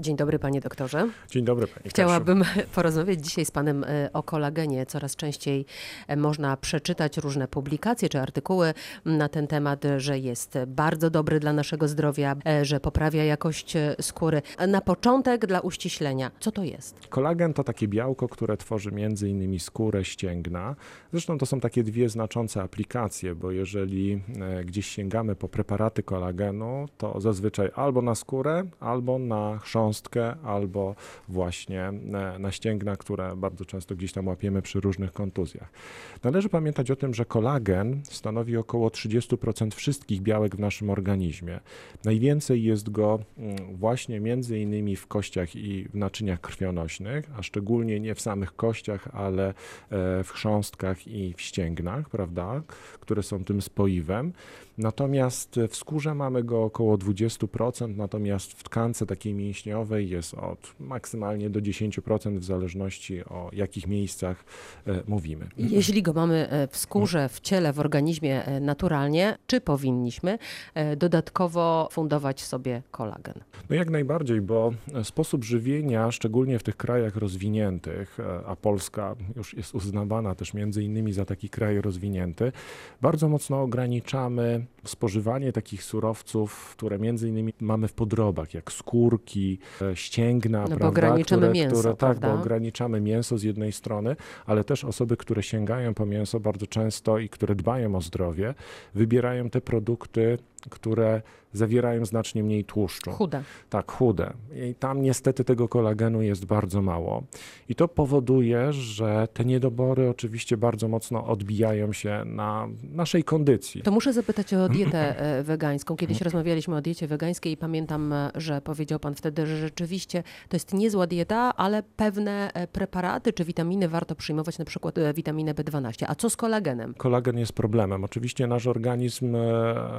Dzień dobry panie doktorze. Dzień dobry pani Kasiu. Chciałabym porozmawiać dzisiaj z panem e, o kolagenie. Coraz częściej e, można przeczytać różne publikacje czy artykuły na ten temat, że jest bardzo dobry dla naszego zdrowia, e, że poprawia jakość skóry. Na początek dla uściślenia, co to jest? Kolagen to takie białko, które tworzy między innymi skórę, ścięgna. Zresztą to są takie dwie znaczące aplikacje, bo jeżeli gdzieś sięgamy po preparaty kolagenu, to zazwyczaj albo na skórę, albo na chrząstkę, albo właśnie e, na ścięgna, które bardzo często gdzieś tam łapiemy przy różnych kontuzjach. Należy pamiętać o tym, że kolagen stanowi około 30% wszystkich białek w naszym organizmie. Najwięcej jest go mm, właśnie między innymi w kościach i w naczyniach krwionośnych, a szczególnie nie w samych kościach, ale e, w chrząstkach i w ścięgnach, prawda, które są tym spoiwem. Natomiast w skórze mamy go około 20%, natomiast w tkance takiej mięśniowej jest od maksymalnie do 10% w zależności o jakich miejscach e, mówimy. Jeśli go mamy e, w skórze, w ciele, w organizmie e, naturalnie, czy powinniśmy dodatkowo fundować sobie kolagen? No jak najbardziej, bo sposób żywienia, szczególnie w tych krajach rozwiniętych, a Polska już jest uznawana też między innymi za taki kraj rozwinięty, bardzo mocno ograniczamy spożywanie takich surowców, które między innymi mamy w podrobach, jak skórki, ścięgna, No bo prawda, ograniczamy które, mięso, które, tak, bo ograniczamy mięso z jednej strony, ale też osoby, które sięgają po mięso bardzo często i które dbają o zdrowie, wybierają te produkty, które zawierają znacznie mniej tłuszczu. Chude. Tak, chude. I tam niestety tego kolagenu jest bardzo mało. I to powoduje, że te niedobory oczywiście bardzo mocno odbijają się na naszej kondycji. To muszę zapytać o dietę e, wegańską. Kiedyś rozmawialiśmy o diecie wegańskiej i pamiętam, że powiedział pan wtedy, że rzeczywiście to jest niezła dieta, ale pewne e, preparaty czy witaminy warto przyjmować, na przykład e, witaminę B12. A co z kolagenem? Kolagen jest problemem. Oczywiście nasz organizm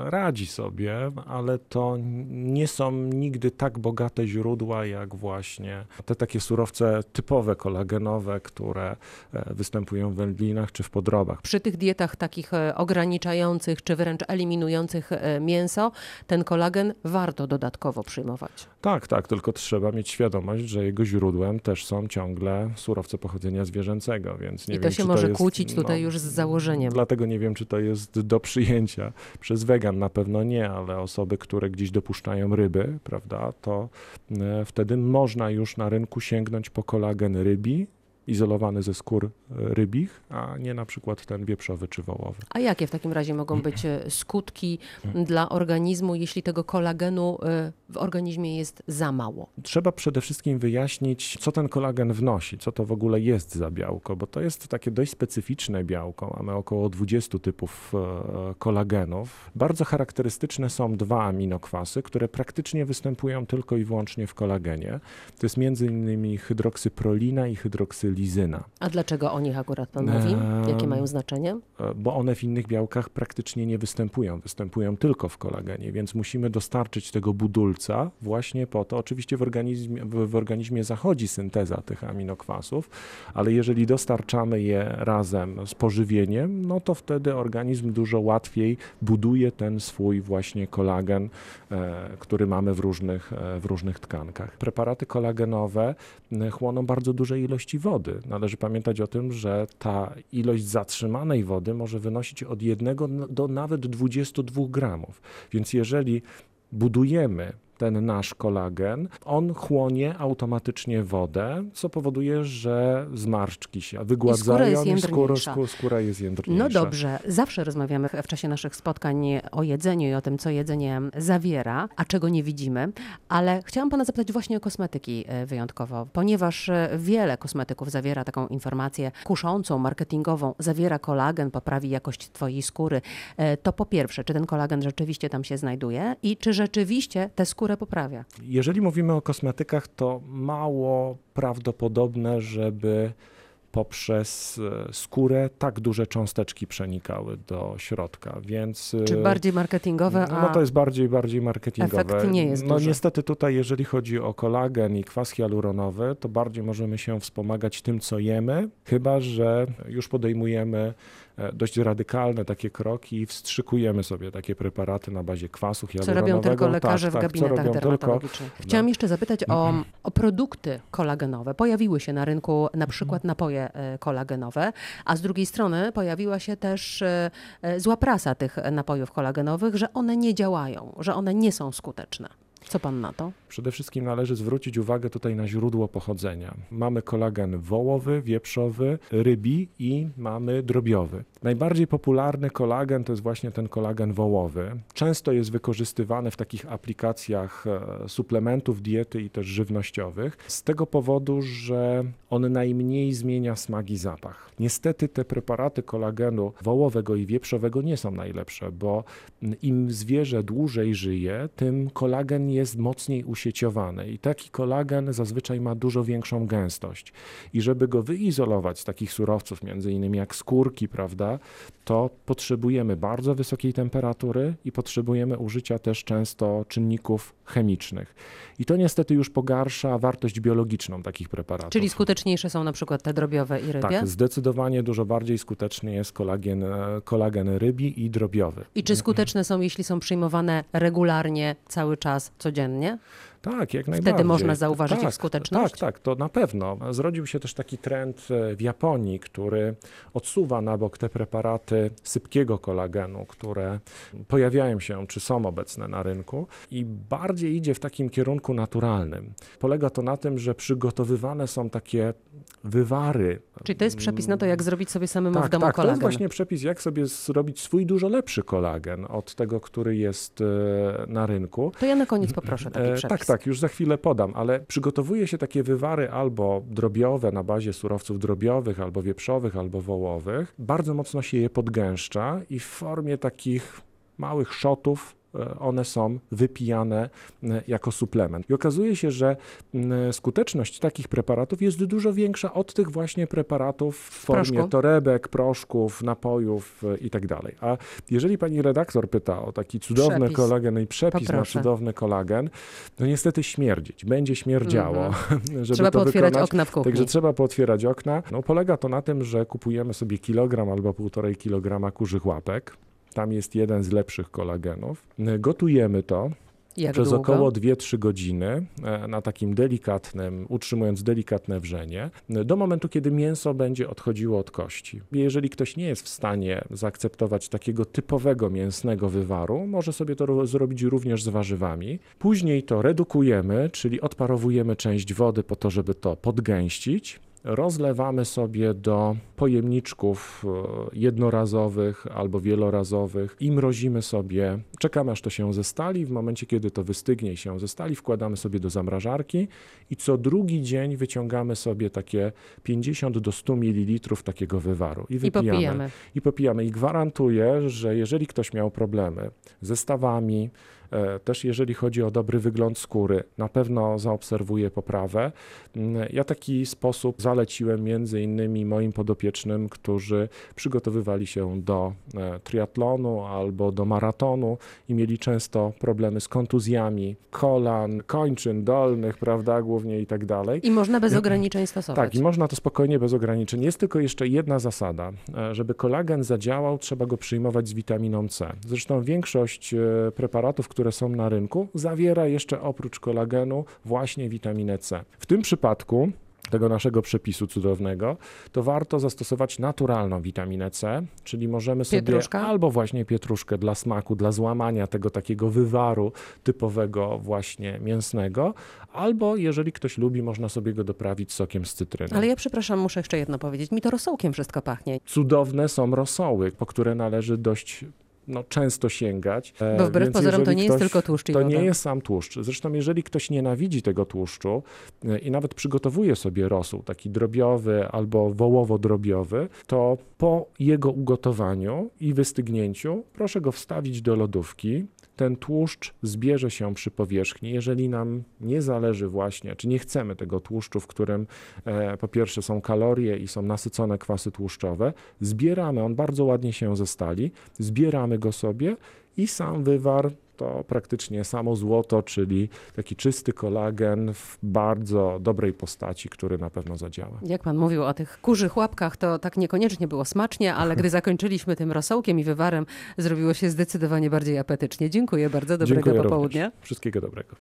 radzi sobie, ale to nie są nigdy tak bogate źródła jak właśnie te takie surowce typowe kolagenowe, które e, występują w wędlinach czy w podrobach. Przy tych dietach takich e, ograniczających czy wręcz eliminujących e, mięso, ten kolagen warto dodatkowo przyjmować. Tak, tak, tylko trzeba mieć świadomość, że jego źródłem też są ciągle surowce pochodzenia zwierzęcego, więc nie I to wiem, się może jest, kłócić tutaj no, już z założeniem. Dlatego nie wiem, czy to jest do przyjęcia przez wegan, na pewno nie, ale osoby, które gdzieś dopuszczają ryby, prawda, to e, wtedy można już na rynku sięgnąć po kolagen rybi, izolowany ze skór e, rybich, a nie na przykład ten wieprzowy czy wołowy. A jakie w takim razie mogą być e, skutki dla organizmu, jeśli tego kolagenu e, w organizmie jest za mało? Trzeba przede wszystkim wyjaśnić, co ten kolagen wnosi, co to w ogóle jest za białko, bo to jest takie dość specyficzne białko. Mamy około 20 typów kolagenów. Bardzo charakterystyczne są dwa aminokwasy, które praktycznie występują tylko i wyłącznie w kolagenie. To jest między innymi hydroksyprolina i hydroksylizyna, A dlaczego o nich akurat pan mówi? Jakie mają znaczenie? e, bo one w innych białkach praktycznie nie występują, występują tylko w kolagenie, więc musimy dostarczyć tego budulca właśnie po to. Oczywiście w organizmie, w, organizmie zachodzi synteza tych aminokwasów, ale jeżeli dostarczamy je razem z pożywieniem, no to wtedy organizm dużo łatwiej buduje ten swój właśnie kolagen, e, który mamy w różnych, e, w różnych tkankach. Preparaty kolagenowe chłoną bardzo duże ilości wody. Należy pamiętać o tym, że ta ilość zatrzymanej wody może wynosić od 1 do nawet 22 gramów. Więc jeżeli budujemy ten nasz kolagen, on chłonie automatycznie wodę, co powoduje, że zmarszczki się wygładzają jest i skóra, jędrniejsza. skó- skóra jest jędrniejsza. No dobrze, zawsze rozmawiamy w czasie naszych spotkań o jedzeniu i o tym, co jedzenie zawiera, a czego nie widzimy, ale chciałam pana zapytać właśnie o kosmetyki e, wyjątkowo, ponieważ e, wiele kosmetyków zawiera taką informację kuszącą, marketingową, zawiera kolagen, poprawi jakość twojej skóry. E, To po pierwsze, czy ten kolagen rzeczywiście tam się znajduje i czy rzeczywiście tę skórę poprawia? Jeżeli mówimy o kosmetykach, to mało prawdopodobne, żeby poprzez e, skórę tak duże cząsteczki przenikały do środka, więc... Czy e, bardziej marketingowe, No, a no to jest bardziej, bardziej marketingowe. efekt nie jest No duży. niestety tutaj, jeżeli chodzi o kolagen i kwas hialuronowy, to bardziej możemy się wspomagać tym, co jemy, chyba że już podejmujemy dość radykalne takie kroki i wstrzykujemy sobie takie preparaty na bazie kwasu Co robią tylko lekarze tak, w tak, co gabinetach robią tylko- dermatologicznych. Chciałam jeszcze zapytać o, o produkty kolagenowe. Pojawiły się na rynku na przykład napoje e, kolagenowe, a z drugiej strony pojawiła się też e, e, zła prasa tych napojów kolagenowych, że one nie działają, że one nie są skuteczne. Co pan na to? Przede wszystkim należy zwrócić uwagę tutaj na źródło pochodzenia. Mamy kolagen wołowy, wieprzowy, rybi i mamy drobiowy. Najbardziej popularny kolagen to jest właśnie ten kolagen wołowy. Często jest wykorzystywany w takich aplikacjach e, suplementów diety i też żywnościowych z tego powodu, że on najmniej zmienia smak i zapach. Niestety te preparaty kolagenu wołowego i wieprzowego nie są najlepsze, bo im zwierzę dłużej żyje, tym kolagen jest mocniej usieciowany i taki kolagen zazwyczaj ma dużo większą gęstość. I żeby go wyizolować z takich surowców, między innymi jak skórki, prawda, to potrzebujemy bardzo wysokiej temperatury i potrzebujemy użycia też często czynników chemicznych. I to niestety już pogarsza wartość biologiczną takich preparatów. Czyli skuteczniejsze są na przykład te drobiowe i rybie? Tak, zdecydowanie dużo bardziej skuteczny jest kolagen, e, kolagen rybi i drobiowy. I czy skuteczne są, jeśli są przyjmowane regularnie, cały czas, codziennie? Tak, jak najbardziej. można zauważyć ich tak, skuteczność? Tak, tak, to na pewno. Zrodził się też taki trend e, w Japonii, który odsuwa na bok te preparaty sypkiego kolagenu, które pojawiają się czy są obecne na rynku i bardziej idzie w takim kierunku naturalnym. Polega to na tym, że przygotowywane są takie wywary. Czyli to jest przepis na to, jak zrobić sobie samemu Tak, w domu tak, to kolagen. jest właśnie przepis, jak sobie zrobić swój dużo lepszy kolagen od tego, który jest e, na rynku. To ja na koniec poproszę taki E, przepis. Tak, tak, już za chwilę podam, ale przygotowuje się takie wywary albo drobiowe na bazie surowców drobiowych, albo wieprzowych, albo wołowych. Bardzo mocno się je podgęszcza i w formie takich małych szotów e, one są wypijane e, jako suplement. I okazuje się, że skuteczność takich preparatów jest dużo większa od tych właśnie preparatów w formie proszku? torebek, proszków, napojów e, i tak. A jeżeli pani redaktor pyta o taki cudowny Przepis. kolagen i przepis na Poproszę. cudowny kolagen, no niestety śmierdzić. Będzie śmierdziało, żeby Trzeba to pootwierać wykonać. okna w kuchni. Także trzeba pootwierać okna. No, polega to na tym, że kupujemy sobie kilogram albo półtorej kilograma kurzych łapek. Tam jest jeden z lepszych kolagenów. Gotujemy to Jak przez długo? około 2-3 godziny e, na takim delikatnym, utrzymując delikatne wrzenie, do momentu, kiedy mięso będzie odchodziło od kości. Jeżeli ktoś nie jest w stanie zaakceptować takiego typowego mięsnego wywaru, może sobie to ro- zrobić również z warzywami. Później to redukujemy, czyli odparowujemy część wody po to, żeby to podgęścić. Rozlewamy sobie do pojemniczków e, jednorazowych albo wielorazowych i mrozimy sobie. Czekamy aż to się zestali. W momencie, kiedy to wystygnie i się zestali, wkładamy sobie do zamrażarki i co drugi dzień wyciągamy sobie takie 50 do 100 ml takiego wywaru i I wypijamy. popijemy. I popijamy. I gwarantuję, że jeżeli ktoś miał problemy ze stawami, też jeżeli chodzi o dobry wygląd skóry, na pewno zaobserwuje poprawę. Mm, Ja taki sposób zaleciłem między innymi moim podopiecznym, którzy przygotowywali się do e, triatlonu albo do maratonu i mieli często problemy z kontuzjami kolan, kończyn dolnych, prawda, głównie i tak dalej. I można bez ograniczeń stosować. Tak, i można to spokojnie, bez ograniczeń. Jest tylko jeszcze jedna zasada. E, Żeby kolagen zadziałał, trzeba go przyjmować z witaminą C. Zresztą większość e, preparatów, które są na rynku, zawiera jeszcze oprócz kolagenu właśnie witaminę C. W tym przypadku tego naszego przepisu cudownego, to warto zastosować naturalną witaminę C, czyli możemy sobie Pietruszka? albo właśnie pietruszkę dla smaku, dla złamania tego takiego wywaru typowego właśnie mięsnego, albo jeżeli ktoś lubi, można sobie go doprawić sokiem z cytryny. Ale ja przepraszam, muszę jeszcze jedno powiedzieć. Mi to rosołkiem wszystko pachnie. Cudowne są rosoły, po które należy dość no, często sięgać. E, Bo wbrew więc pozorom to nie jest ktoś- tylko tłuszcz i To nie jest sam tłuszcz. Zresztą jeżeli ktoś nienawidzi tego tłuszczu e, i nawet przygotowuje sobie rosół, taki drobiowy albo wołowo-drobiowy, to po jego ugotowaniu i wystygnięciu proszę go wstawić do lodówki. Ten tłuszcz zbierze się przy powierzchni. Jeżeli nam nie zależy właśnie, czy nie chcemy tego tłuszczu, w którym e, po pierwsze są kalorie i są nasycone kwasy tłuszczowe, zbieramy, on bardzo ładnie się zestali, zbieramy go sobie i sam wywar to praktycznie samo złoto, czyli taki czysty kolagen w bardzo dobrej postaci, który na pewno zadziała. Jak pan mówił o tych kurzych łapkach, to tak niekoniecznie było smacznie, ale gdy zakończyliśmy tym rosołkiem i wywarem, zrobiło się zdecydowanie bardziej apetycznie. Dziękuję bardzo, dobrego Dziękuję popołudnia. Również. Wszystkiego dobrego.